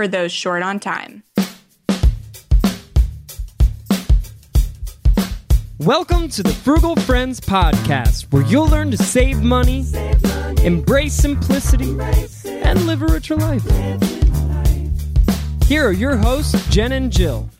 for those short on time. Welcome to the Frugal Friends Podcast, where you'll learn to save money, embrace simplicity, and live a richer life. Here are your hosts, Jen and Jill.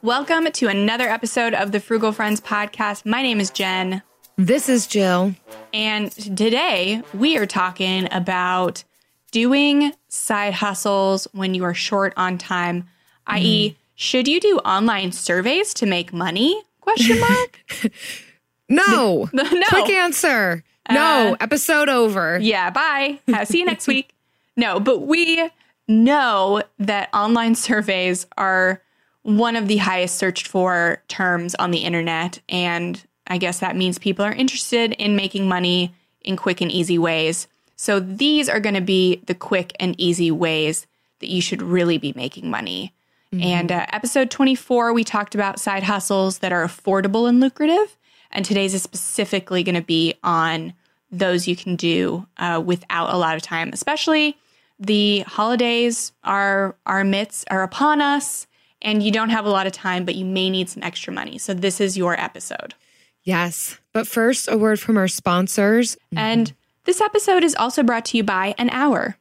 Welcome to another episode of the Frugal Friends Podcast. My name is Jen. This is Jill. And today we are talking about doing side hustles when you are short on time, i.e., should you do online surveys to make money? Question mark. No. no. Quick answer. No. Uh, Episode over. Yeah, bye. See you next week. No, but we know that online surveys are one of the highest searched for terms on the internet. And I guess that means people are interested in making money in quick and easy ways. So these are going to be the quick and easy ways that you should really be making money. And uh, episode 24, we talked about side hustles that are affordable and lucrative. And today's is specifically going to be on those you can do uh, without a lot of time, especially the holidays are our midst are upon us and you don't have a lot of time, but you may need some extra money. So this is your episode. Yes. But first, a word from our sponsors. Mm-hmm. And this episode is also brought to you by an hour.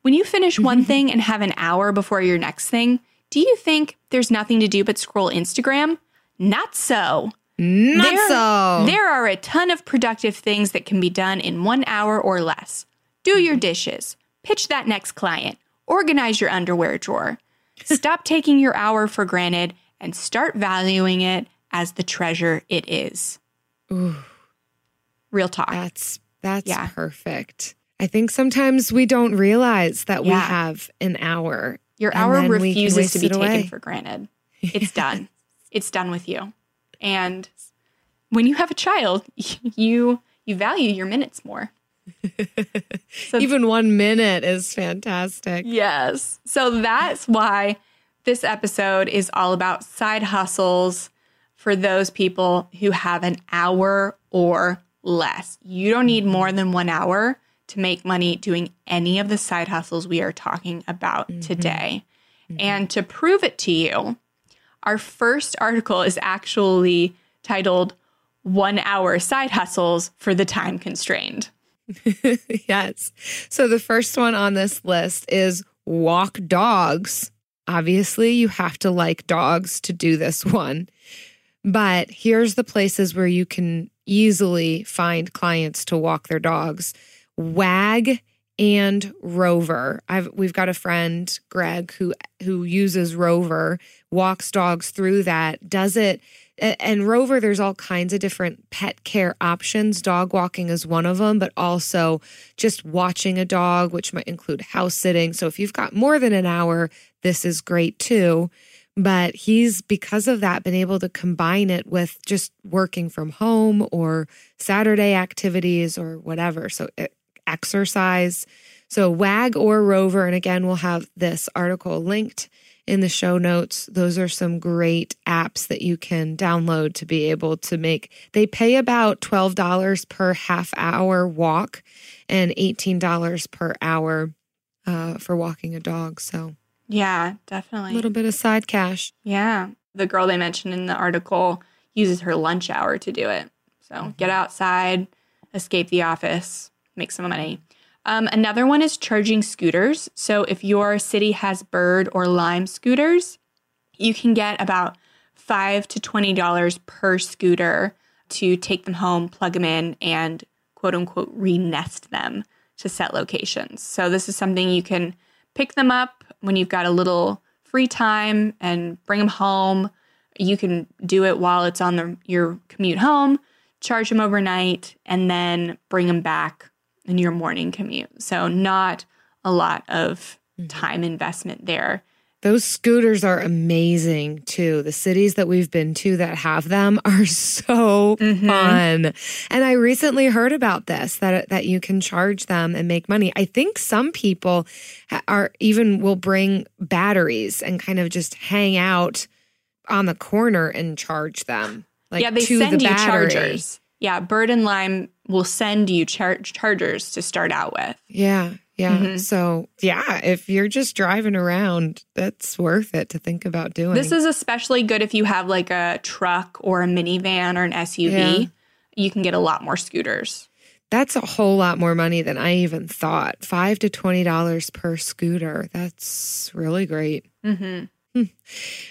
When you finish one mm-hmm. thing and have an hour before your next thing, do you think there's nothing to do but scroll Instagram? Not so. Not there, so. There are a ton of productive things that can be done in one hour or less. Do your mm-hmm. dishes, pitch that next client, organize your underwear drawer. Stop taking your hour for granted and start valuing it as the treasure it is. Ooh, Real talk. that's that's Yeah. perfect. I think sometimes we don't realize that we have an hour. Your hour then we can refuses to be taken away. for granted. It's done. it's done with you. And when you have a child, you you value your minutes more. So Even one minute is fantastic. Yes. So that's why this episode is all about side hustles for those people who have an hour or less. You don't need more than one hour to make money doing any of the side hustles we are talking about mm-hmm. today. Mm-hmm. And to prove it to you, our first article is actually titled One Hour Side Hustles for the Time Constrained. yes. So the first one on this list is walk dogs. Obviously, you have to like dogs to do this one. But here's the places where you can easily find clients to walk their dogs. Wag and Rover. I've we've got a friend, Greg, who who uses Rover, walks dogs through that, does it and Rover, there's all kinds of different pet care options. Dog walking is one of them, but also just watching a dog, which might include house sitting. So if you've got more than an hour, this is great too. But he's, because of that, been able to combine it with just working from home or Saturday activities or whatever. So exercise. So WAG or Rover. And again, we'll have this article linked in the show notes. Those are some great apps that you can download to be able to make. They pay about $12 per half hour walk and $18 per hour uh, for walking a dog. So Yeah, definitely. A little bit of side cash. Yeah. The girl they mentioned in the article uses her lunch hour to do it. So get outside, escape the office, make some money. Um, another one is charging scooters. So if your city has Bird or Lime scooters, you can get about five to twenty dollars per scooter to take them home, plug them in, and quote unquote re-nest them to set locations. So this is something you can pick them up when you've got a little free time and bring them home. You can do it while it's on the, your commute home, charge them overnight, and then bring them back in your morning commute. So not a lot of mm-hmm. time investment there. Those scooters are amazing too. The cities that we've been to that have them are so mm-hmm. fun. And I recently heard about this that that you can charge them and make money. I think some people are even will bring batteries and kind of just hang out on the corner and charge them. Like yeah, they to send the you battery. chargers. Yeah, Bird and Lime will send you charge chargers to start out with. Yeah. Yeah. Mhm. So, yeah, if you're just driving around, that's worth it to think about doing. This is especially good if you have like a truck or a minivan or an SUV. Yeah. You can get a lot more scooters. That's a whole lot more money than I even thought. Five to twenty dollars per scooter. That's really great. hmm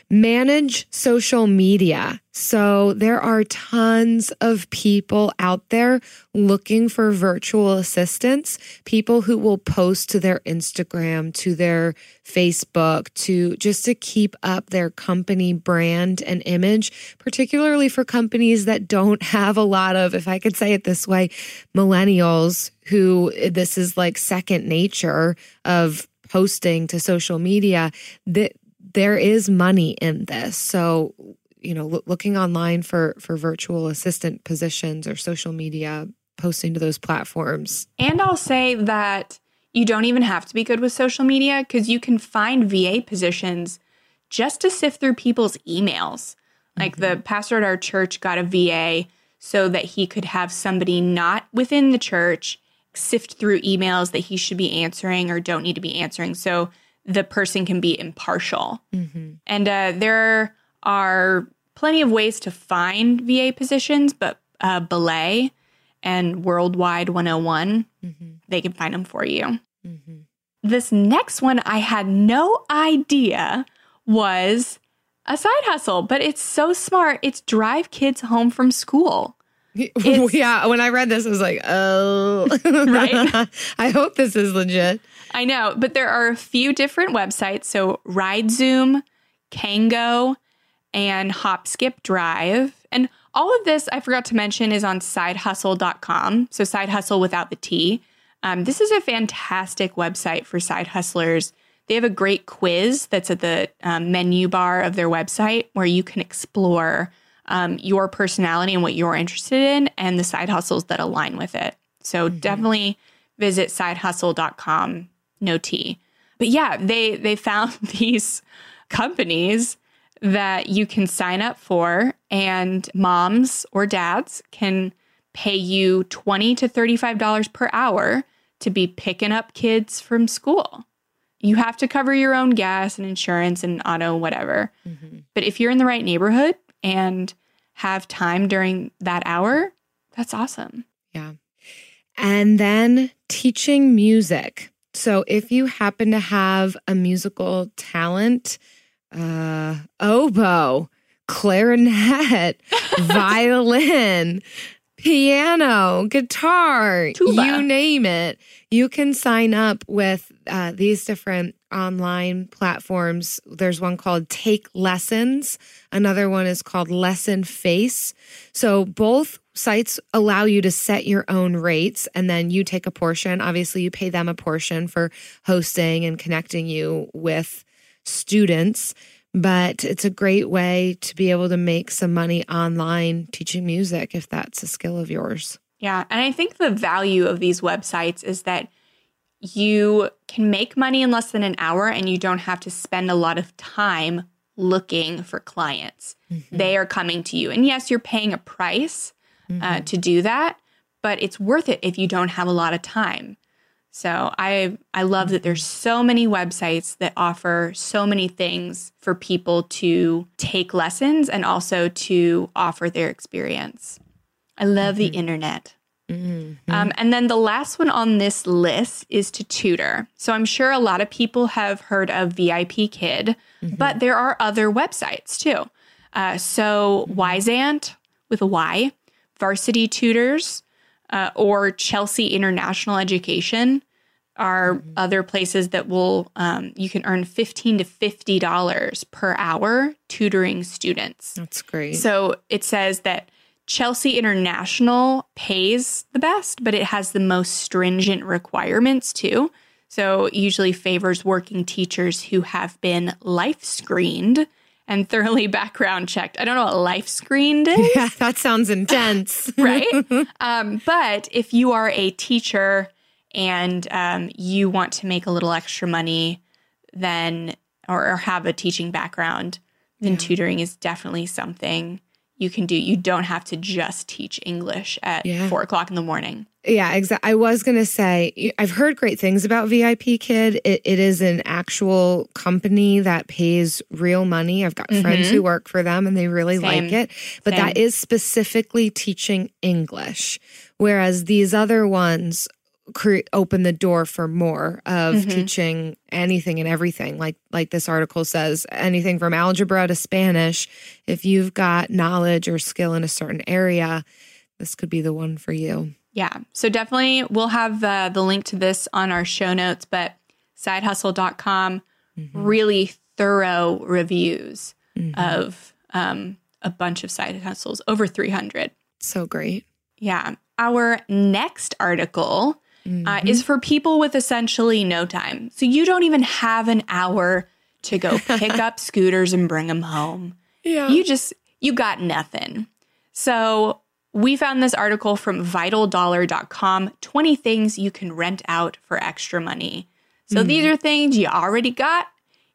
Manage social media. So there are tons of people out there looking for virtual assistants, people who will post to their Instagram, to their Facebook, to just to keep up their company brand and image, particularly for companies that don't have a lot of, if I could say it this way, millennials who this is like second nature of posting to social media that there is money in this. So, you know, loo- looking online for for virtual assistant positions or social media posting to those platforms. And I'll say that you don't even have to be good with social media because you can find VA positions just to sift through people's emails. Like the mm-hmm. pastor at our church got a VA so that he could have somebody not within the church sift through emails that he should be answering or don't need to be answering so the person can be impartial. And uh, there are plenty of ways to find VA positions, but uh, Belay and Worldwide 101, they can find them for you. This next one I had no idea was a side hustle, but it's so smart. It's drive kids home from school. It's- yeah, when I read this, I was like, oh, Right. I hope this is legit. I know, but there are a few different websites. So RideZoom, Kango, and Hopskip Drive. And all of this, I forgot to mention, is on sidehusl.com. So side hustle without the T. Um, this is a fantastic website for side hustlers. They have a great quiz that's at the um, menu bar of their website where you can explore um, your personality and what you're interested in and the side hustles that align with it. So definitely visit sidehusl.com, no tea. But yeah, they they found these companies that you can sign up for and moms or dads can pay you 20 to 35 dollars per hour to be picking up kids from school. You have to cover your own gas and insurance and auto whatever. Mm-hmm. But if you're in the right neighborhood and have time during that hour, that's awesome. Yeah. And then teaching music. So if you happen to have a musical talent, uh, oboe, clarinet, violin, piano, guitar, Tuba. you name it, you can sign up with uh, these different online platforms. There's one called Take Lessons, another one is called Lesson Face. So both sites allow you to set your own rates and then you take a portion. Obviously, you pay them a portion for hosting and connecting you with students. But it's a great way to be able to make some money online teaching music if that's a skill of yours. Yeah. And I think the value of these websites is that you can make money in less than an hour and you don't have to spend a lot of time looking for clients. Mm-hmm. They are coming to you. And yes, you're paying a price uh, to do that, but it's worth it if you don't have a lot of time. So I I love that there's so many websites that offer so many things for people to take lessons and also to offer their experience. I love the internet. Um, and then the last one on this list is to tutor. So I'm sure a lot of people have heard of VIP Kid, but there are other websites too. Uh, so Wyzant with a Y, Varsity Tutors, uh, or Chelsea International Education are other places that will um, you can earn fifteen to fifty dollars per hour tutoring students. That's great. So it says that Chelsea International pays the best, but it has the most stringent requirements too. So usually favors working teachers who have been life screened and thoroughly background checked. I don't know what life screened is yeah, that sounds intense. right? um, but if you are a teacher and um, you want to make a little extra money, then or, or have a teaching background, then tutoring is definitely something you can do. You don't have to just teach English at Yeah. four o'clock in the morning. Yeah, exactly. I was going to say, I've heard great things about VIP Kid. It, it is an actual company that pays real money. I've got mm-hmm. friends who work for them and they really Same. like it. But that is specifically teaching English. Whereas these other ones cre- open the door for more of teaching anything and everything. Like like this article says, anything from algebra to Spanish. If you've got knowledge or skill in a certain area, this could be the one for you. Yeah. So definitely we'll have uh, the link to this on our show notes, but sidehusl.com, really thorough reviews of um, a bunch of side hustles, over 300. So great. Yeah. Our next article uh, mm-hmm. is for people with essentially no time. So you don't even have an hour to go pick up scooters and bring them home. Yeah. You just, you got nothing. So we found this article from vitaldollar.com 20 things you can rent out for extra money. So mm. these are things you already got,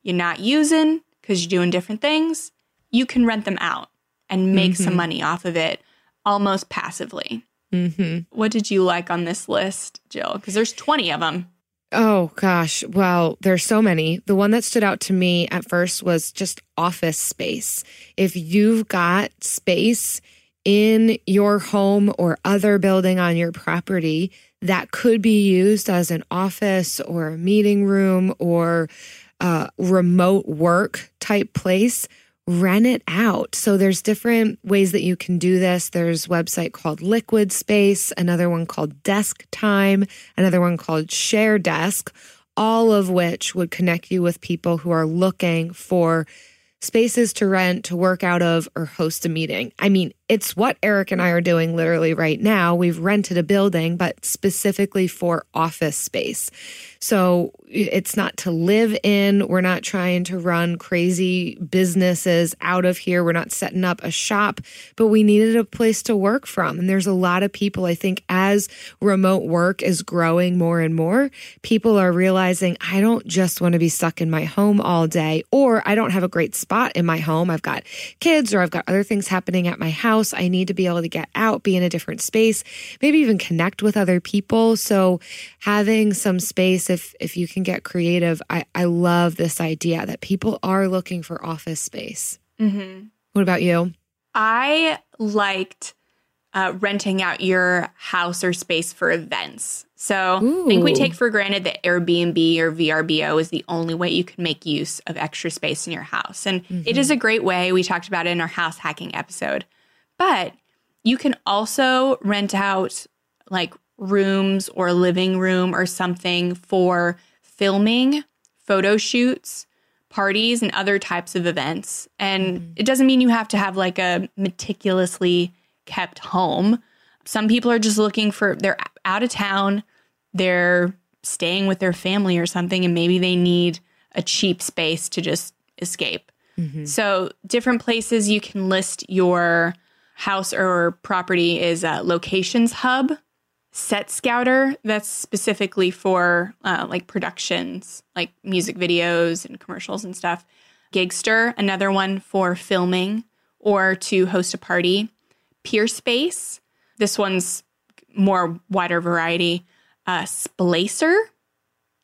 you're not using because you're doing different things. You can rent them out and make some mm-hmm. money off of it almost passively. Hmm What did you like on this list, Jill? Because there's 20 of them. Oh gosh. Well, there's so many. The one that stood out to me at first was just office space. If you've got space in your home or other building on your property that could be used as an office or a meeting room or a remote work type place, rent it out. So there's different ways that you can do this. There's website called Liquid Space, another one called Desk Time, another one called Share Desk, all of which would connect you with people who are looking for spaces to rent, to work out of, or host a meeting. I mean, it's what Eric and I are doing literally right now. We've rented a building, but specifically for office space. So it's not to live in. We're not trying to run crazy businesses out of here. We're not setting up a shop, but we needed a place to work from. And there's a lot of people, I think, as remote work is growing more and more, people are realizing I don't just want to be stuck in my home all day, or I don't have a great spot in my home. I've got kids or I've got other things happening at my house. I need to be able to get out, be in a different space, maybe even connect with other people. So having some space, if if you can get creative, I, I love this idea that people are looking for office space. Mm-hmm. What about you? I liked uh, renting out your house or space for events. So I think we take for granted that Airbnb or VRBO is the only way you can make use of extra space in your house. And it is a great way. We talked about it in our house hacking episode. But you can also rent out like rooms or living room or something for filming, photo shoots, parties, and other types of events. And mm. it doesn't mean you have to have like a meticulously kept home. Some people are just looking for, they're out of town, they're staying with their family or something, and maybe they need a cheap space to just escape. Mm-hmm. So, different places you can list your house or property is Locations Hub, Set Scouter, that's specifically for uh, like productions, like music videos and commercials and stuff. Giggster, another one for filming or to host a party. Peer Space, this one's more wider variety. uh.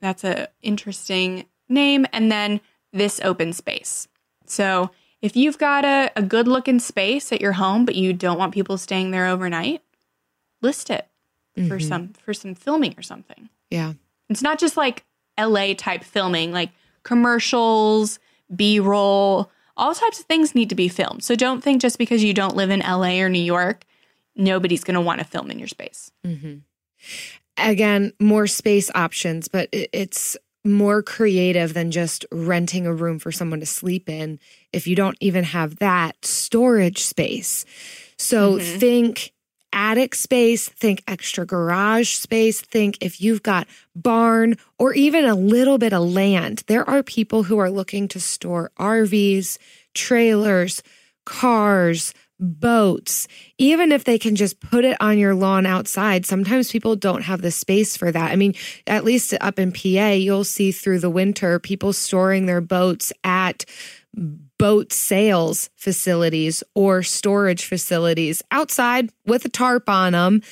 That's a interesting name. And then this open space. So if you've got a, a good looking space at your home, but you don't want people staying there overnight, list it for mm-hmm. some for some filming or something. Yeah. It's not just like LA type filming, like commercials, B roll, all types of things need to be filmed. So don't think just because you don't live in LA or New York, nobody's going to want to film in your space. Mm-hmm. Again, more space options, but it- it's more creative than just renting a room for someone to sleep in. If you don't even have that storage space. So mm-hmm. think attic space, think extra garage space, think if you've got barn or even a little bit of land. There are people who are looking to store RVs, trailers, cars, boats, even if they can just put it on your lawn outside. Sometimes people don't have the space for that. I mean, at least up in PA, you'll see through the winter people storing their boats at boat sales facilities or storage facilities outside with a tarp on them.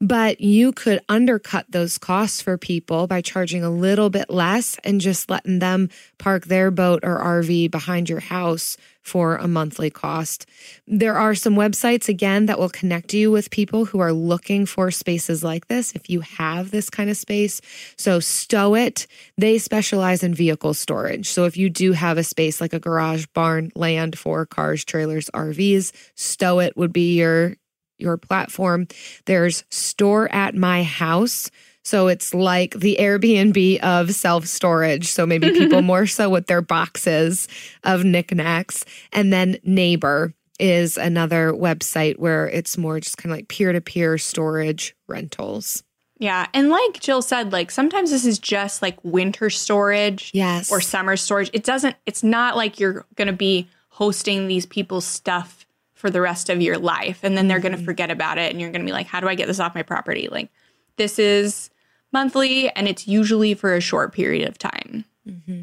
But you could undercut those costs for people by charging a little bit less and just letting them park their boat or RV behind your house for a monthly cost. There are some websites, again, that will connect you with people who are looking for spaces like this if you have this kind of space. So, Stow It, they specialize in vehicle storage. So, if you do have a space like a garage, barn, land for cars, trailers, RVs, Stow It would be your your platform. There's Store at My House. So it's like the Airbnb of self storage. So maybe people more so with their boxes of knickknacks. And then Neighbor is another website where it's more just kind of like peer to peer storage rentals. Yeah. And like Jill said, like sometimes this is just like winter storage Yes. or summer storage. It doesn't, it's not like you're going to be hosting these people's stuff for the rest of your life and then they're going to mm-hmm. forget about it and you're going to be like, how do I get this off my property? Like this is monthly and it's usually for a short period of time. Mm-hmm.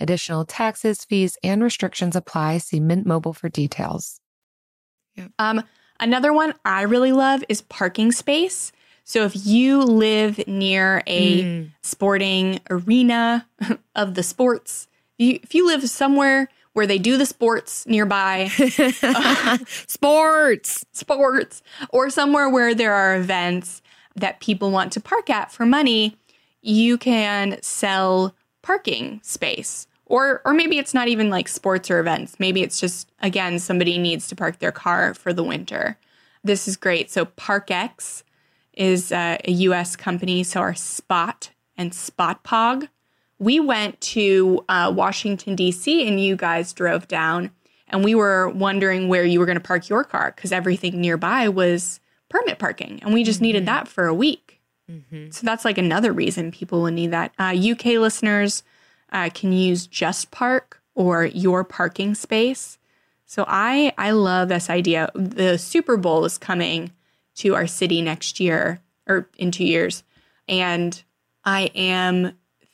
Additional taxes, fees, and restrictions apply. See Mint Mobile for details. Um, another one I really love is parking space. So if you live near a sporting arena of the sports, you, if you live somewhere where they do the sports nearby, Sports. sports, or somewhere where there are events that people want to park at for money, you can sell parking space. Or or maybe it's not even like sports or events. Maybe it's just again somebody needs to park their car for the winter. This is great. So ParkX is uh, a US company, so our Spot and SpotPog. We went to uh, Washington D.C. and you guys drove down and we were wondering where you were going to park your car because everything nearby was permit parking and we just mm-hmm. needed that for a week. Mm-hmm. So that's like another reason people would need that. Uh, UK listeners uh, can use Just Park or Your Parking Space. So I I love this idea. The Super Bowl is coming to our city next year or in two years, and I am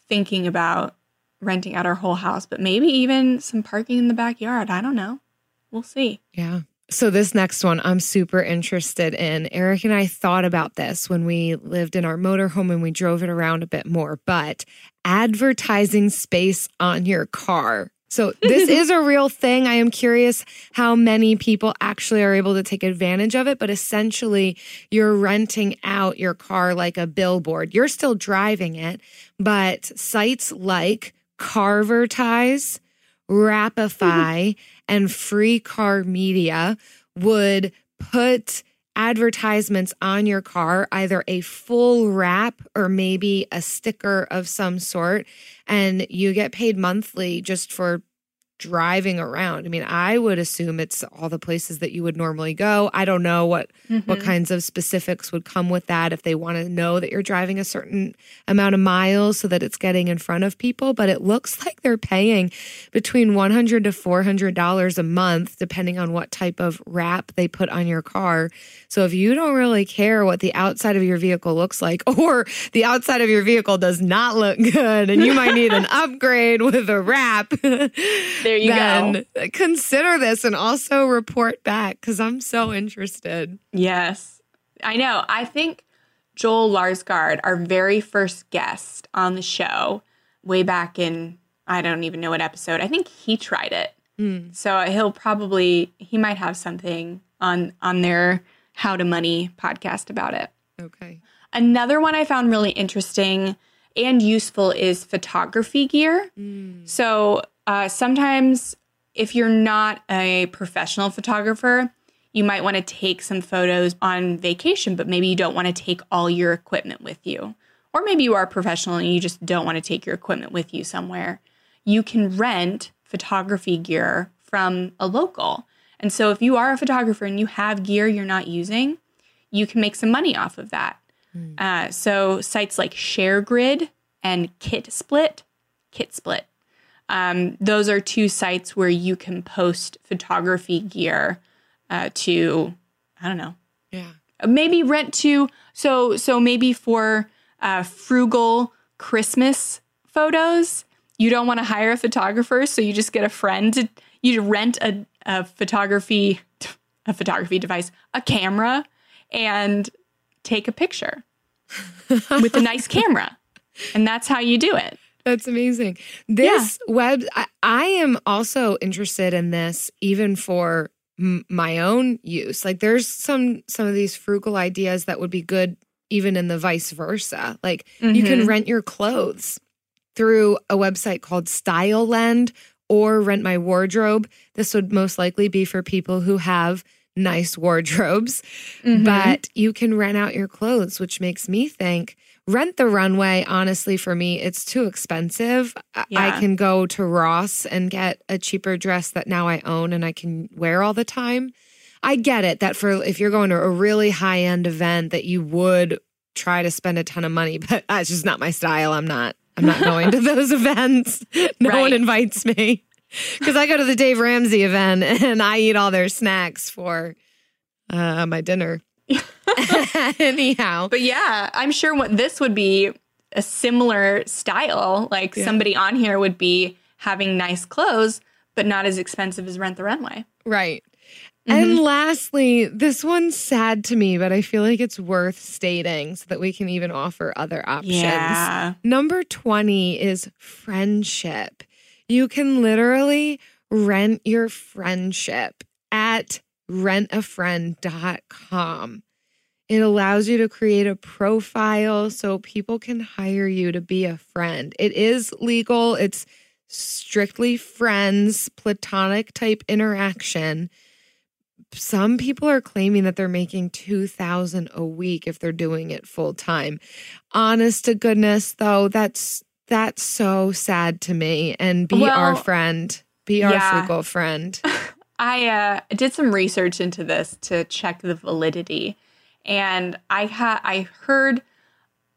thinking about renting out our whole house, but maybe even some parking in the backyard. I don't know. We'll see. Yeah. So, this next one I'm super interested in. Eric and I thought about this when we lived in our motorhome and we drove it around a bit more, but advertising space on your car. So, this is a real thing. I am curious how many people actually are able to take advantage of it, but essentially, you're renting out your car like a billboard. You're still driving it, but sites like Carvertise, Wrapify, and Free Car Media would put advertisements on your car, either a full wrap or maybe a sticker of some sort, and you get paid monthly just for driving around. I mean, I would assume it's all the places that you would normally go. I don't know what mm-hmm. what kinds of specifics would come with that if they want to know that you're driving a certain amount of miles so that it's getting in front of people, but it looks like they're paying between 100 to 400 dollars a month depending on what type of wrap they put on your car. So if you don't really care what the outside of your vehicle looks like or the outside of your vehicle does not look good and you might need an upgrade with a wrap there you then go. Consider this and also report back because I'm so interested. Yes, I know. I think Joel Larsgaard, our very first guest on the show, way back in I don't even know what episode. I think he tried it. Mm. So he'll probably he might have something on on their How to Money podcast about it. Okay. Another one I found really interesting and useful is photography gear. Mm. So uh, sometimes, if you're not a professional photographer, you might want to take some photos on vacation, but maybe you don't want to take all your equipment with you. Or maybe you are a professional and you just don't want to take your equipment with you somewhere. You can rent photography gear from a local. And so, if you are a photographer and you have gear you're not using, you can make some money off of that. Mm. Uh, so, sites like ShareGrid and KitSplit, KitSplit um, those are two sites where you can post photography gear uh, to, I don't know. Yeah. Maybe rent to, so, so maybe for uh, frugal Christmas photos, you don't want to hire a photographer. So you just get a friend to, you rent a, a photography, a photography device, a camera, and take a picture with a nice camera. And that's how you do it. That's amazing. This yeah. web, I, I, am also interested in this, even for m- my own use. Like, there's some some of these frugal ideas that would be good, even in the vice versa. Like, mm-hmm. you can mm-hmm. rent your clothes through a website called StyleLend or Rent My Wardrobe. This would most likely be for people who have nice wardrobes, mm-hmm. but you can rent out your clothes, which makes me think Rent the runway, honestly, for me, it's too expensive. Yeah. I can go to Ross and get a cheaper dress that now I own and I can wear all the time. I get it that for if you're going to a really high end event that you would try to spend a ton of money, but that's just not my style. I'm not I'm not going to those events. No right. one invites me. Cuz I go to the Dave Ramsey event and I eat all their snacks for uh, my dinner. Anyhow. But yeah, I'm sure what this would be a similar style. Like yeah. somebody on here would be having nice clothes, but not as expensive as Rent the Runway. Right. Mm-hmm. And lastly, this one's sad to me, but I feel like it's worth stating so that we can even offer other options. Yeah. Number 20 is friendship. You can literally rent your friendship at rentafriend.com. It allows you to create a profile so people can hire you to be a friend. It is legal, it's strictly friends, platonic type interaction. Some people are claiming that they're making 2000 a week if they're doing it full time. Honest to goodness though, that's that's so sad to me and be our friend. Be our yeah. frugal friend. I uh, did some research into this to check the validity, and I ha- I heard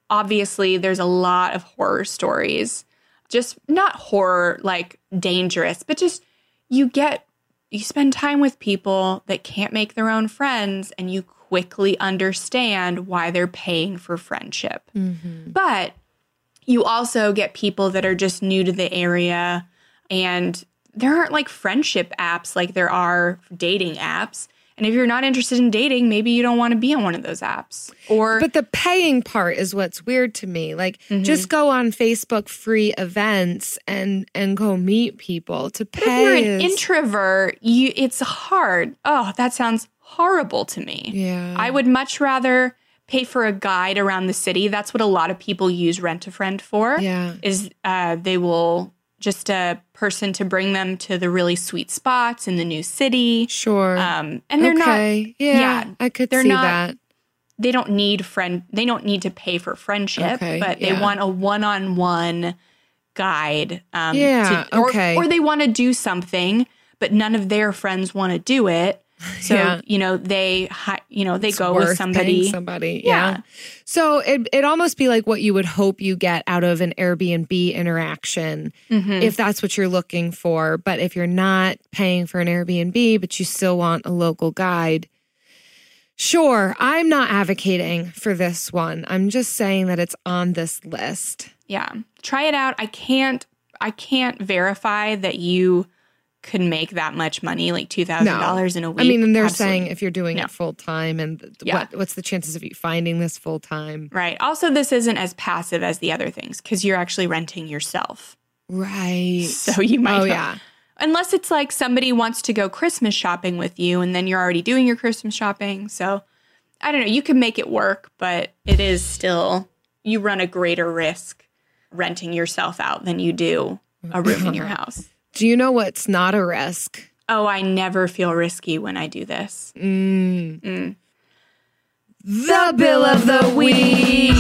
obviously there's a lot of horror stories, just not horror like dangerous, but just you get you spend time with people that can't make their own friends, and you quickly understand why they're paying for friendship. But you also get people that are just new to the area and there aren't like friendship apps like there are dating apps. And if you're not interested in dating, maybe you don't want to be on one of those apps. Or But the paying part is what's weird to me. Like Mm-hmm. just go on Facebook free events and and go meet people to pay. if you're an is- introvert, you it's hard. Oh, that sounds horrible to me. Yeah. I would much rather pay for a guide around the city. That's what a lot of people use Rent a Friend for. Yeah. Is uh, they will just a person to bring them to the really sweet spots in the new city. Sure. Um, and they're not yeah, yeah, I could they're see not- that. they don't need friend they don't need to pay for friendship Okay, but they yeah. want a one-on-one guide um Yeah, to, or, okay. or they want to do something but none of their friends want to do it so Yeah. you know they you know they It's go with somebody somebody. Yeah. Yeah. So it it almost be like what you would hope you get out of an Airbnb interaction Mhm. if that's what you're looking for. But if you're not paying for an Airbnb, but you still want a local guide, sure, I'm not advocating for this one. I'm just saying that it's on this list. yeah try it out i can't i can't verify that you could make that much money like $2000 in a week I mean, and they're Absolutely. saying if you're doing No. it full time, and th- Yeah. what what's the chances of you finding this full time? right also this isn't as passive as the other things because you're actually renting yourself Right. So you might Oh not- yeah. unless it's like somebody wants to go Christmas shopping with you and then you're already doing your Christmas shopping. So I don't know, you can make it work, but it is still you run a greater risk renting yourself out than you do a room in your house. Do you know what's not a risk? Oh, I never feel risky when I do this. Mm. Mm. The bill of the week.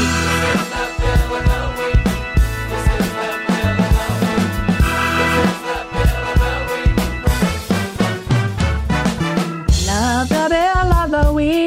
Love the bill of the week.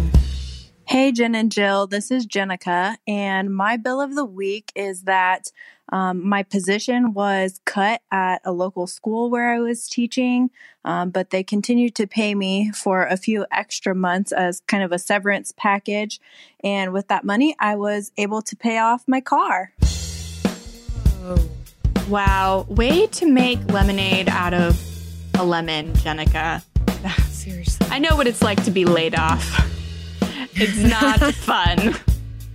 Hey, Jen and Jill, this is Jenica, and my bill of the week is that um, my position was cut at a local school where I was teaching, um, but they continued to pay me for a few extra months as kind of a severance package. And with that money, I was able to pay off my car. Wow, way to make lemonade out of a lemon, Jenica. Seriously. I know what it's like to be laid off. It's not fun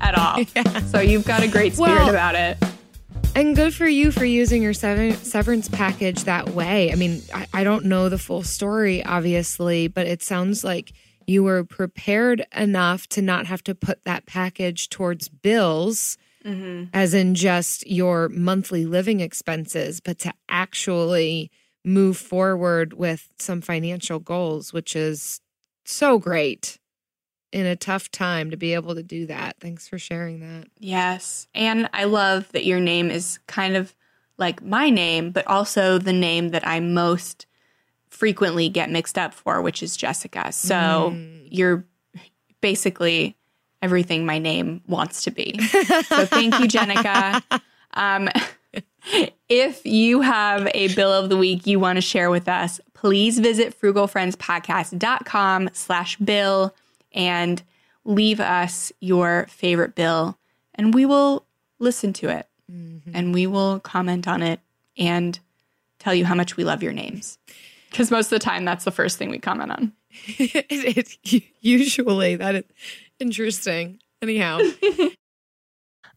at all. So you've got a great spirit Well- about it. And good for you for using your severance package that way. I mean, I, I don't know the full story, obviously, but it sounds like you were prepared enough to not have to put that package towards bills, mm-hmm. as in just your monthly living expenses, but to actually move forward with some financial goals, which is so great in a tough time to be able to do that. Thanks for sharing that. Yes. And I love that your name is kind of like my name, but also the name that I most frequently get mixed up for, which is Jessica. So you're basically everything my name wants to be. so thank you, Jenica. Um, if you have a bill of the week you want to share with us, please visit frugalfriendspodcast.com slash bill and leave us your favorite bill and we will listen to it Mm-hmm. and we will comment on it and tell you how much we love your names. Because most of the time, that's the first thing we comment on. it, it, usually that is interesting. Anyhow,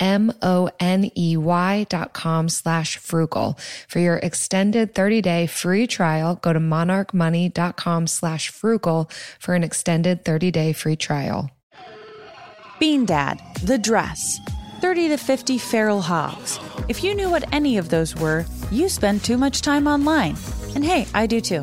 M-O-N-E-Y dot com slash frugal. For your extended 30-day free trial, go to monarchmoney.com slash frugal for an extended 30-day free trial. Bean Dad, The Dress, 30 to 50 Feral Hogs. If you knew what any of those were, you spend too much time online. And hey, I do too.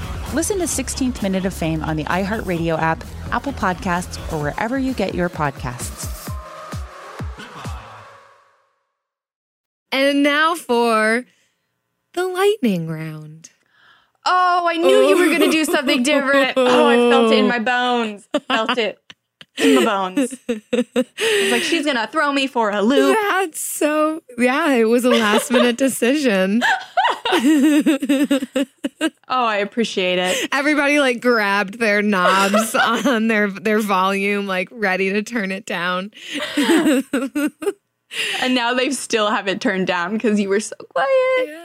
Listen to 16th Minute of Fame on the iHeartRadio app, Apple Podcasts, or wherever you get your podcasts. And now for the lightning round. Oh, I knew you were going to do something different. Oh, I felt it in my bones. Felt it in my bones. It's like she's going to throw me for a loop. That's so, yeah, it was a last minute decision. Oh, I appreciate it. Everybody like grabbed their knobs on their their volume, like ready to turn it down. And now they still have it turned down because you were so quiet.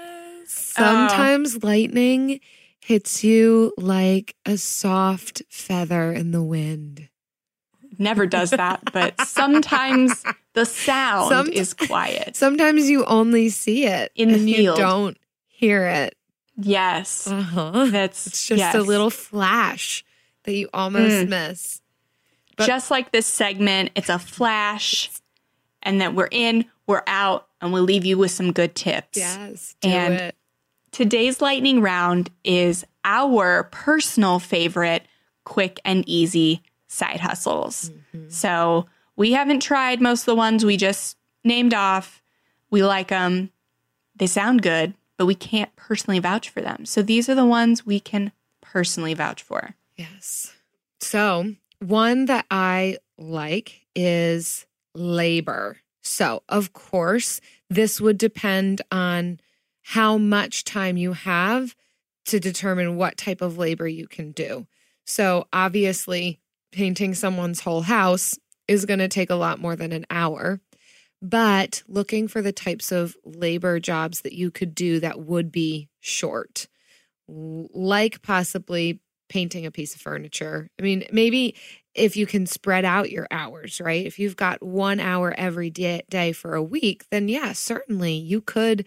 Sometimes oh. lightning hits you like a soft feather in the wind. Never does that, but sometimes the sound Some- is quiet. Sometimes you only see it In the and you field. don't hear it. Yes. Uh-huh. That's It's just yes. a little flash that you almost Mm. miss. but- just like this segment, it's a flash, and then we're in, we're out, and we'll leave you with some good tips. Yes, do And- it. Today's lightning round is our personal favorite quick and easy side hustles. Mm-hmm. So we haven't tried most of the ones we just named off. We like them. They sound good, but we can't personally vouch for them. So these are the ones we can personally vouch for. Yes. So, one that I like is labor. So, of course, this would depend on how much time you have to determine what type of labor you can do. So, obviously, painting someone's whole house is going to take a lot more than an hour. But looking for the types of labor jobs that you could do that would be short, like possibly painting a piece of furniture. I mean, maybe if you can spread out your hours, right? If you've got one hour every day, for a week, then yeah, certainly you could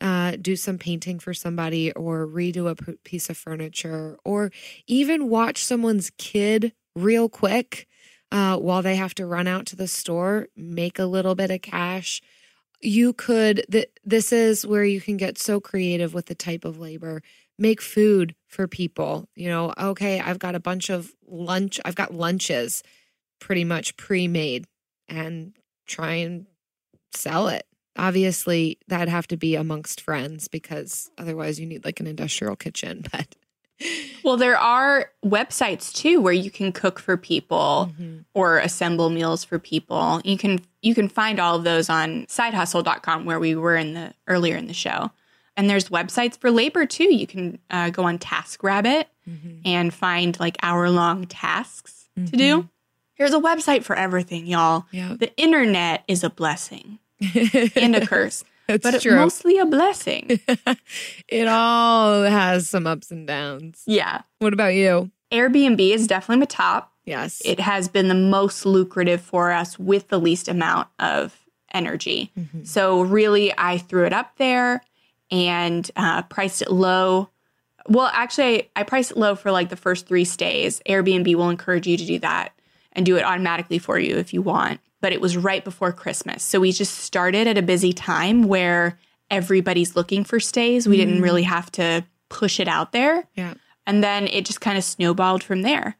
uh, do some painting for somebody or redo a piece of furniture or even watch someone's kid real quick uh, while they have to run out to the store, make a little bit of cash. You could, th- this is where you can get so creative with the type of labor make food for people. You know, okay, I've got a bunch of lunch, I've got lunches pretty much pre made and try and sell it. obviously that'd have to be amongst friends because otherwise you need like an industrial kitchen. But Well, there are websites too where you can cook for people Mm-hmm. or assemble meals for people. You can you can find all of those on sidehusl.com where we were in the earlier in the show. And there's websites for labor too. You can uh, go on TaskRabbit Mm-hmm. and find like hour long tasks to do. There's a website for everything, y'all. Yeah. The internet is a blessing and a curse, That's but true. mostly a blessing. it all has some ups and downs. yeah. What about you? Airbnb is definitely the top. Yes. it has been the most lucrative for us with the least amount of energy. So, really, I threw it up there and uh, priced it low. Well, actually, I priced it low for like the first three stays. Airbnb will encourage you to do that and do it automatically for you if you want. But it was right before Christmas. So, we just started at a busy time where everybody's looking for stays. We didn't really have to push it out there. yeah. And then it just kind of snowballed from there.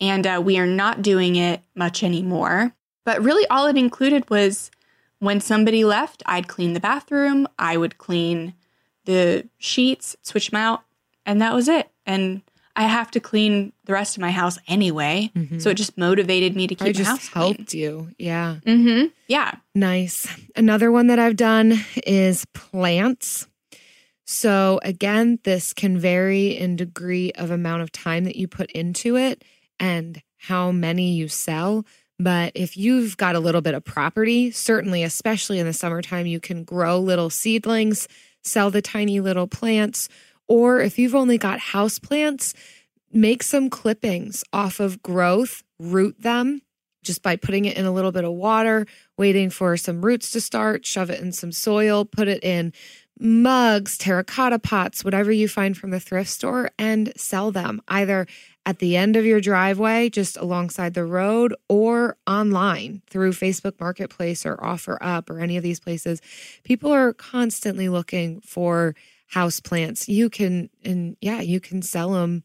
And uh, we are not doing it much anymore. But really, all it included was when somebody left, I'd clean the bathroom, I would clean the sheets, switch them out, and that was it. And I have to clean the rest of my house anyway. So it just motivated me to keep I just house clean. helped you. Yeah. Mm-hmm. Yeah. Nice. Another one that I've done is plants. So, again, this can vary in degree of amount of time that you put into it and how many you sell. But if you've got a little bit of property, certainly, especially in the summertime, you can grow little seedlings, sell the tiny little plants. Or if you've only got house plants, make some clippings off of growth, root them just by putting it in a little bit of water, waiting for some roots to start, shove it in some soil, put it in mugs, terracotta pots, whatever you find from the thrift store, and sell them either at the end of your driveway, just alongside the road, or online through Facebook Marketplace or OfferUp or any of these places. People are constantly looking for house plants. You can, and yeah, you can sell them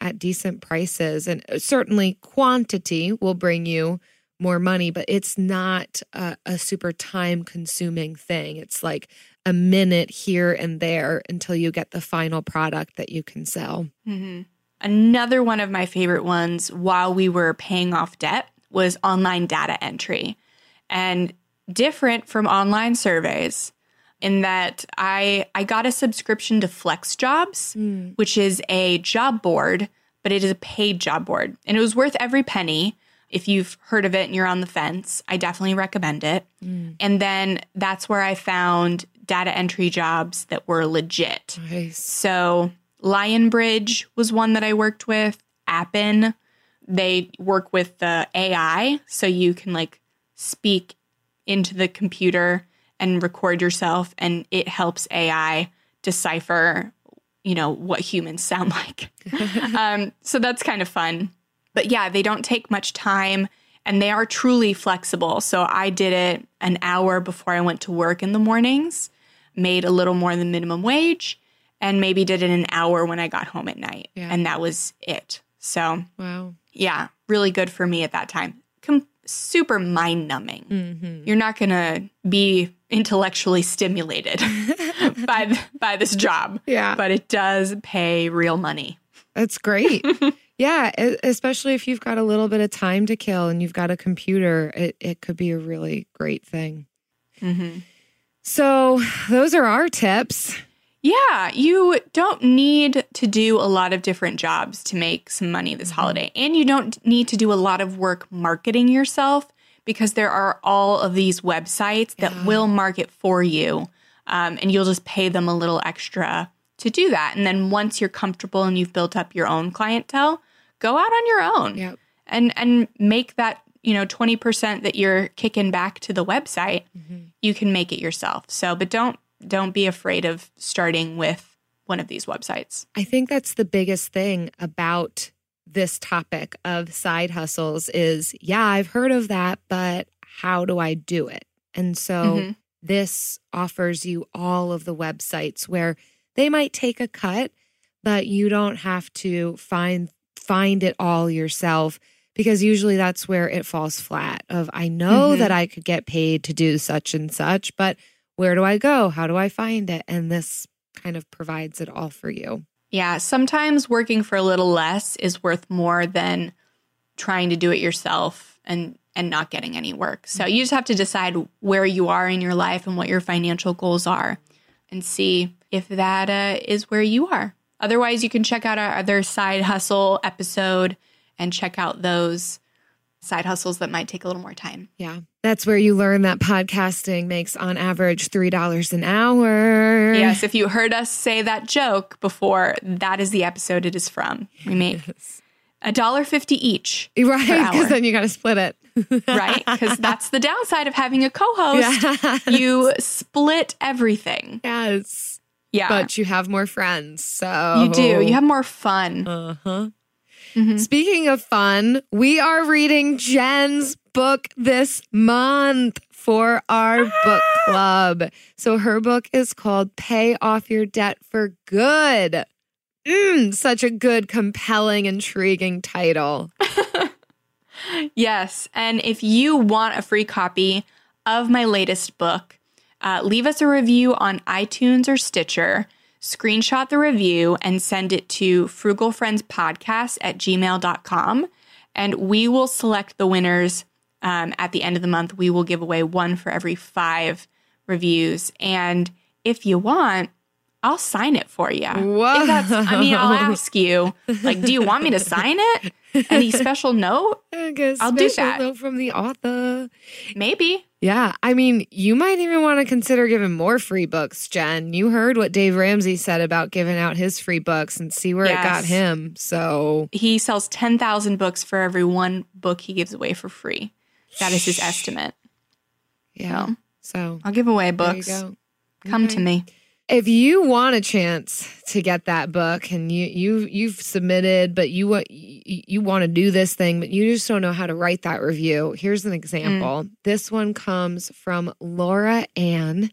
at decent prices. And uh, certainly quantity will bring you more money, but it's not a, a super time consuming thing. It's like a minute here and there until you get the final product that you can sell. Mm-hmm. Another one of my favorite ones while we were paying off debt was online data entry. And different from online surveys in that I I got a subscription to Flex Jobs, mm. which is a job board, but it is a paid job board. And it was worth every penny. If you've heard of it and you're on the fence, I definitely recommend it. Mm. And then that's where I found data entry jobs that were legit. Nice. So Lionbridge was one that I worked with. Appen, they work with the AI, so you can like speak into the computer and record yourself, and it helps AI decipher, you know, what humans sound like. um, so that's kind of fun. But yeah, they don't take much time and they are truly flexible. So I did it an hour before I went to work in the mornings, made a little more than minimum wage, and maybe did it an hour when I got home at night. Yeah. And that was it. So Wow. yeah, really good for me at that time. Com- super mind numbing. Mm-hmm. You're not going to be intellectually stimulated by by this job, Yeah. but it does pay real money. That's great. yeah, especially if you've got a little bit of time to kill and you've got a computer, it, it could be a really great thing. Mm-hmm. So, those are our tips. Yeah, you don't need to do a lot of different jobs to make some money this holiday. And you don't need to do a lot of work marketing yourself because there are all of these websites that will market for you. Um, and you'll just pay them a little extra to do that. And then once you're comfortable and you've built up your own clientele, go out on your own Yep. and and make that you know 20% that you're kicking back to the website you can make it yourself so but don't don't be afraid of starting with one of these websites I think that's the biggest thing about this topic of side hustles is yeah, I've heard of that, but how do I do it? And so Mhm. this offers you all of the websites where they might take a cut, but you don't have to find find it all yourself because usually that's where it falls flat of I know Mhm. that I could get paid to do such and such, but where do I go? How do I find it? And this kind of provides it all for you. Yeah, sometimes working for a little less is worth more than trying to do it yourself and and not getting any work. So you just have to decide where you are in your life and what your financial goals are and see if that uh, is where you are. Otherwise, you can check out our other side hustle episode and check out those side hustles that might take a little more time. Yeah. That's where you learn that podcasting makes on average $3 an hour. Yes, if you heard us say that joke before, that is the episode it is from. We make a dollar fifty each. Right. Because then you got to split it. right? Because that's the downside of having a co-host. Yes. You split everything. Yes. Yeah, But you have more friends. So you do. You have more fun. Uh huh. Mhm. Speaking of fun, we are reading Jen's book this month for our book club. So her book is called Pay Off Your Debt for Good. Mm, such a good, compelling, intriguing title. Yes, and if you want a free copy of my latest book, uh, leave us a review on iTunes or Stitcher. Screenshot the review and send it to frugalfriendspodcast at gmail.com. And we will select the winners um, at the end of the month. We will give away one for every five reviews. And if you want, I'll sign it for you. Whoa. That's, I mean, I'll ask you, like, do you want me to sign it? Any special note? I guess I'll do special that. note from the author. Maybe. Yeah, I mean, you might even want to consider giving more free books, Jen. You heard what Dave Ramsey said about giving out his free books and see where it got him. So, He sells 10,000 books for every one book he gives away for free. That is his estimate. yeah. So So, I'll give away books. Come Okay. to me. If you want a chance to get that book and you you you've submitted but you want you, want to do this thing but you just don't know how to write that review. Here's an example. Mm. This one comes from Laura Ann.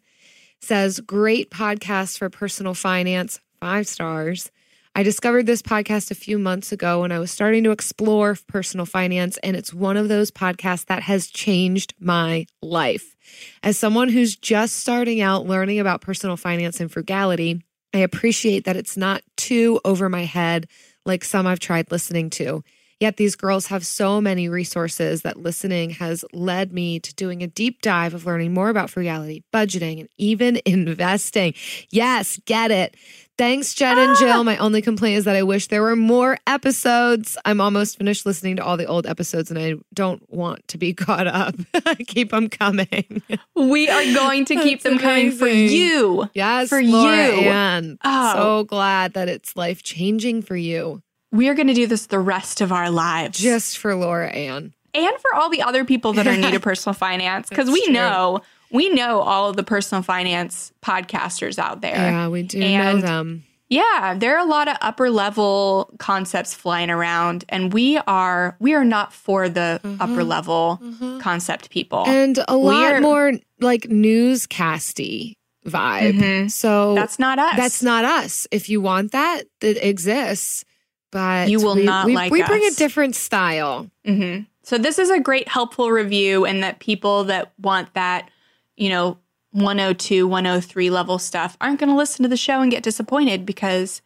Says great podcast for personal finance, 5 stars. I discovered this podcast a few months ago when I was starting to explore personal finance, and it's one of those podcasts that has changed my life. As someone who's just starting out learning about personal finance and frugality, I appreciate that it's not too over my head like some I've tried listening to. Yet these girls have so many resources that listening has led me to doing a deep dive of learning more about frugality, budgeting, and even investing. Yes, get it. Thanks, Jen and Jill. My only complaint is that I wish there were more episodes. I'm almost finished listening to all the old episodes and I don't want to be caught up. Keep them coming. We are going to keep them coming for you. Yes, For Laura you. Ann. Oh. So glad that it's life changing for you. We are going to do this the rest of our lives. Just for Laura Ann. and for all the other people that are in need of personal finance because we true. know we know all of the personal finance podcasters out there. Yeah, we do know And- them. Yeah, there are a lot of upper level concepts flying around and we are we are not for the upper level concept people. Mm-hmm. And a lot We're- more like newscasty vibe. Mhm. So That's not us. That's not us. If you want that, it exists. But You will we, not we, like we bring us. a different style. hmm So this is a great helpful review, and that people that want that, you know, 102, 103 level stuff aren't going to listen to the show and get disappointed because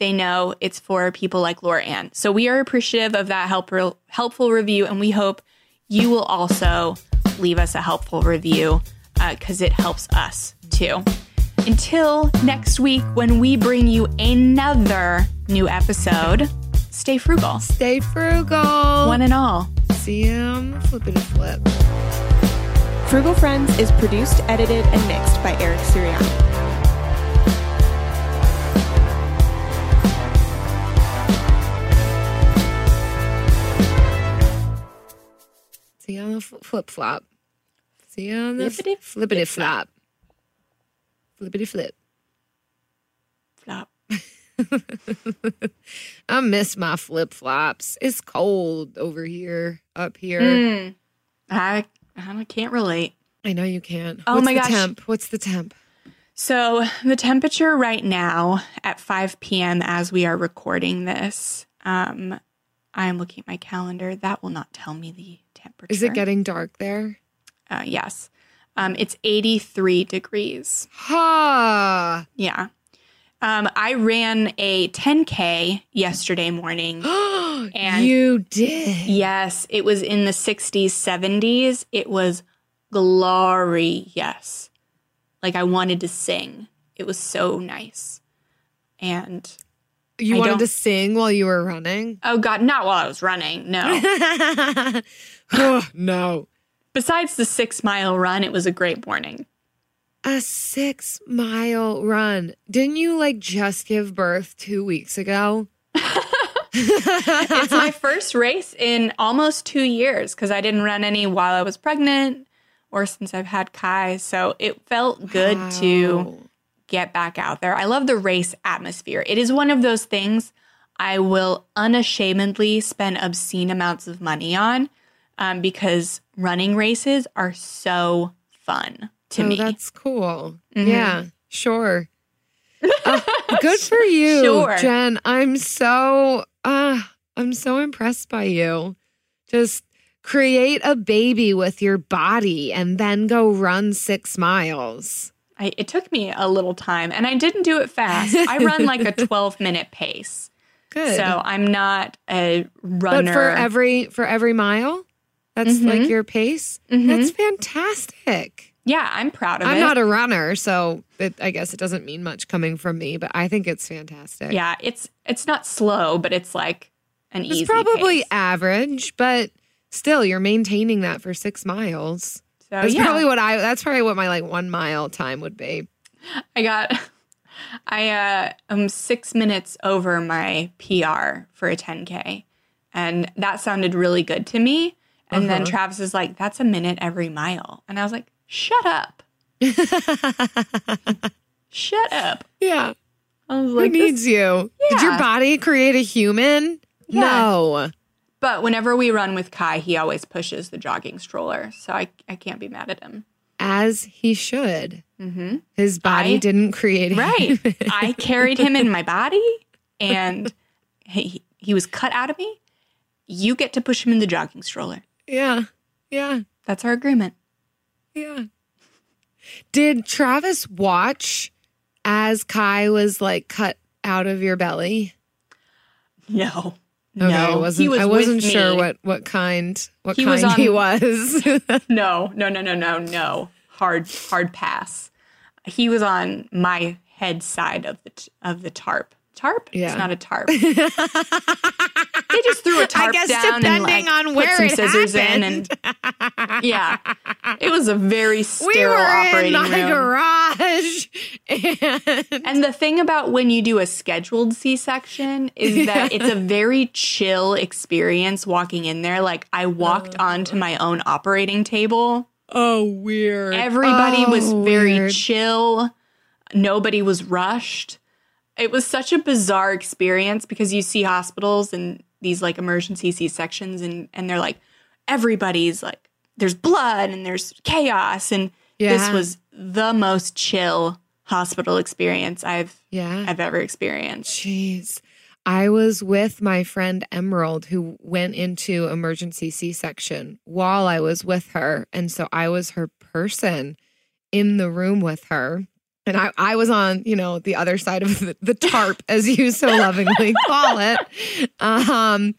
they know it's for people like Laura Ann. So we are appreciative of that helpful helpful review, and we hope you will also leave us a helpful review uh, because it helps us too. Until next week, when we bring you another new episode, stay frugal, Stay frugal. one and all. See him flippity flip. Frugal Friends is produced, edited, and mixed by Eric Siriani. See on the flip flop. See on the Flippity flippity flop. Flippity flip. Flop. I miss my flip flops. It's cold over here, up here. Mm. I I can't relate. I know you can't. Oh What's my the gosh. temp? What's the temp? So the temperature right now at 5 p.m. as we are recording this, um, I am looking at my calendar. That will not tell me the temperature. Is it getting dark there? Uh, yes. Um, it's 83 degrees. Ha. Yeah. Um, I ran a 10K yesterday morning. And- you did. yes, it was in the 60s, 70s. It was glorious. Yes, like I wanted to sing. It was so nice. And You I wanted to sing while you were running? oh God, not while I was running. No. no. Besides the six mile run, it was a great morning. A six mile run. Didn't you like just give birth two weeks ago? it's my first race in almost two years because I didn't run any while I was pregnant or since I've had Kai. So it felt good to get back out there. I love the race atmosphere. It is one of those things I will unashamedly spend obscene amounts of money on um, because running races are so fun to oh, me. That's cool. Mhm. Yeah, sure. Uh, good for you, Sure. Jen. I'm so uh I'm so impressed by you. Just create a baby with your body and then go run 6 miles. I, it took me a little time and I didn't do it fast. I run like a 12 minute pace. Good. So I'm not a runner. but for every for every mile, that's Mhm. like your pace. Mhm. That's fantastic. Yeah, I'm proud of it. I'm not a runner, so it, I guess it doesn't mean much coming from me, but I think it's fantastic. yeah, it's it's not slow, but it's like an It's easy. It's probably pace. average, but still, you're maintaining that for six miles. so That's yeah. probably what I. That's probably what my like one mile time would be. I got. I uh, am six minutes over my PR for a 10k, and that sounded really good to me. And then Uh-huh. Travis is like, "That's a minute every mile," and I was like, "Shut up, shut up." yeah, I was who like, this- needs you? Did your body create a human? Yeah. No. But whenever we run with Kai, he always pushes the jogging stroller, so I I can't be mad at him. As he should. Mm-hmm. His body I- didn't create Right. I carried him in my body, and he he was cut out of me. You get to push him in the jogging stroller. yeah, yeah, That's our agreement. Yeah. Did Travis watch as Kai was like cut out of your belly? No, Okay, no, I wasn't. he was I wasn't sure me. what what kind what He kind was on- he was. No, no, no, no, no, no. Hard, hard pass. He was on my head side of the t- of the tarp. Tarp? Yeah. It's not a tarp. they just threw a tarp guess down and depending like on put where some it scissors in, and yeah, it was a very sterile we were in my room. garage, and And the thing about when you do a scheduled C section is that it's a very chill experience walking in there. Like I walked oh. onto my own operating table. oh weird. Everybody oh, was Oh, very weird. chill. Nobody was rushed. It was such a bizarre experience because you see hospitals and these like emergency C sections and and they're like everybody's like there's blood and there's chaos and this was the most chill hospital experience I've yeah. I've ever experienced. Jeez. I was with my friend Emerald who went into emergency C section while I was with her. And so I was her person in the room with her. And I, I was on, you know, the other side of the, the tarp, as you so lovingly call it. Um,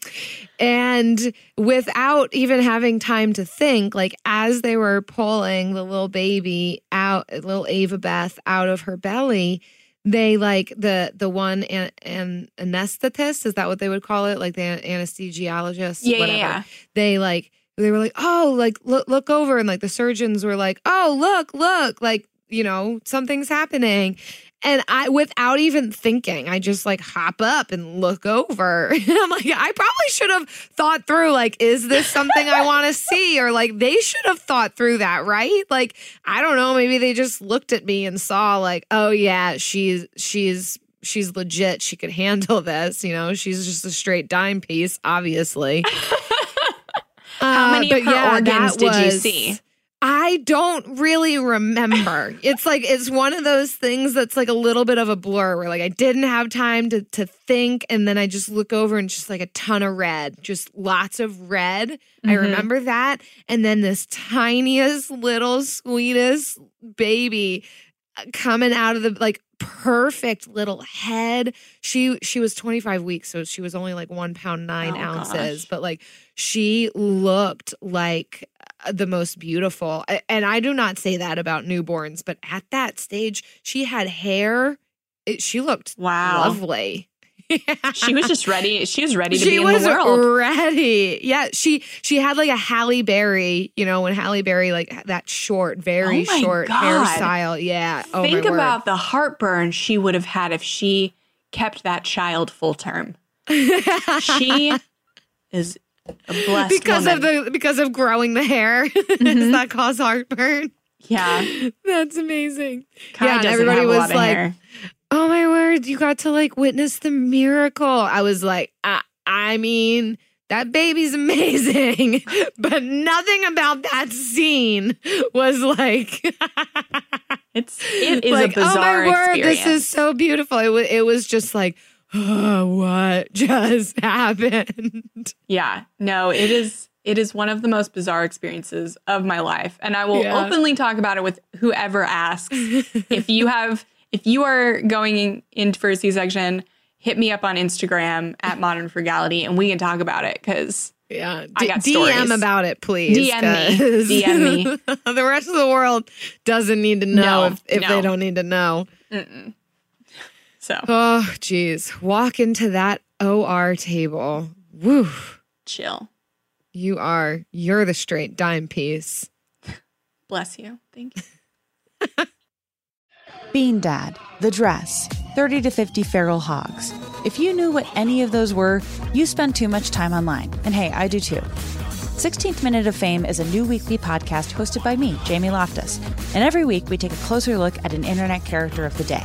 and without even having time to think, like as they were pulling the little baby out, little Ava Beth out of her belly, they like the the one an, an anesthetist is that what they would call it like the anesthesiologist Yeah, yeah, yeah. they like they were like oh like look look over and like the surgeons were like oh look look like you know something's happening. And i without even thinking i just like hop up and look over. And i'm like i probably should have thought through like is this something i want to see? Or like they should have thought through that right? Like i don't know maybe they just looked at me and saw like oh yeah she's she's she's legit. She could handle this you know? She's just a straight dime piece obviously. How Uh, many of her yeah, organs did you see? I don't really remember. it's like it's one of those things that's like a little bit of a blur where like I didn't have time to to think and then I just look over and just like a ton of red, just lots of red. Mm-hmm. I remember that and then this tiniest little sweetest baby uh, coming out of the like perfect little head. She she was 25 weeks, so she was only like one pound nine oh, ounces, gosh. but like she looked like Uh, the most beautiful. And I do not say that about newborns, but at that stage, she had hair. It, she looked wow lovely. she was just ready. She was ready to she be in the world. Ready. Yeah. She she had like a Halle Berry, you know, when Halle Berry like that short, very oh short God. hairstyle. Yeah. Oh Think about the heartburn she would have had if she kept that child full term. she is because woman. of the because of growing the hair. Mm-hmm. Does that cause heartburn? Yeah. That's amazing. Kai yeah, everybody was like, hair oh my word, you got to like witness the miracle. I was like, I, I mean, that baby's amazing, but nothing about that scene was like it's it is like, a bizarre oh my word, experience. this is so beautiful. It was it was just like oh, what just happened? Yeah, no, it is it is one of the most bizarre experiences of my life, and I will yeah. openly talk about it with whoever asks. if you have if you are going in for a C-section, hit me up on Instagram at Modern Frugality and we can talk about it because yeah, D- I got DM stories. about it, please. DM me. DM me. the rest of the world doesn't need to know no, if, if no. they don't need to know. Mm-mm. So, oh, geez, walk into that OR table. Woo, chill. You are. You're the straight dime piece. Bless you. Thank you. Bean Dad, The Dress, 30 to 50 Feral Hogs. If you knew what any of those were, you spend too much time online. And hey, I do too. 16th Minute of Fame is a new weekly podcast hosted by me, Jamie Loftus. And every week we take a closer look at an internet character of the day.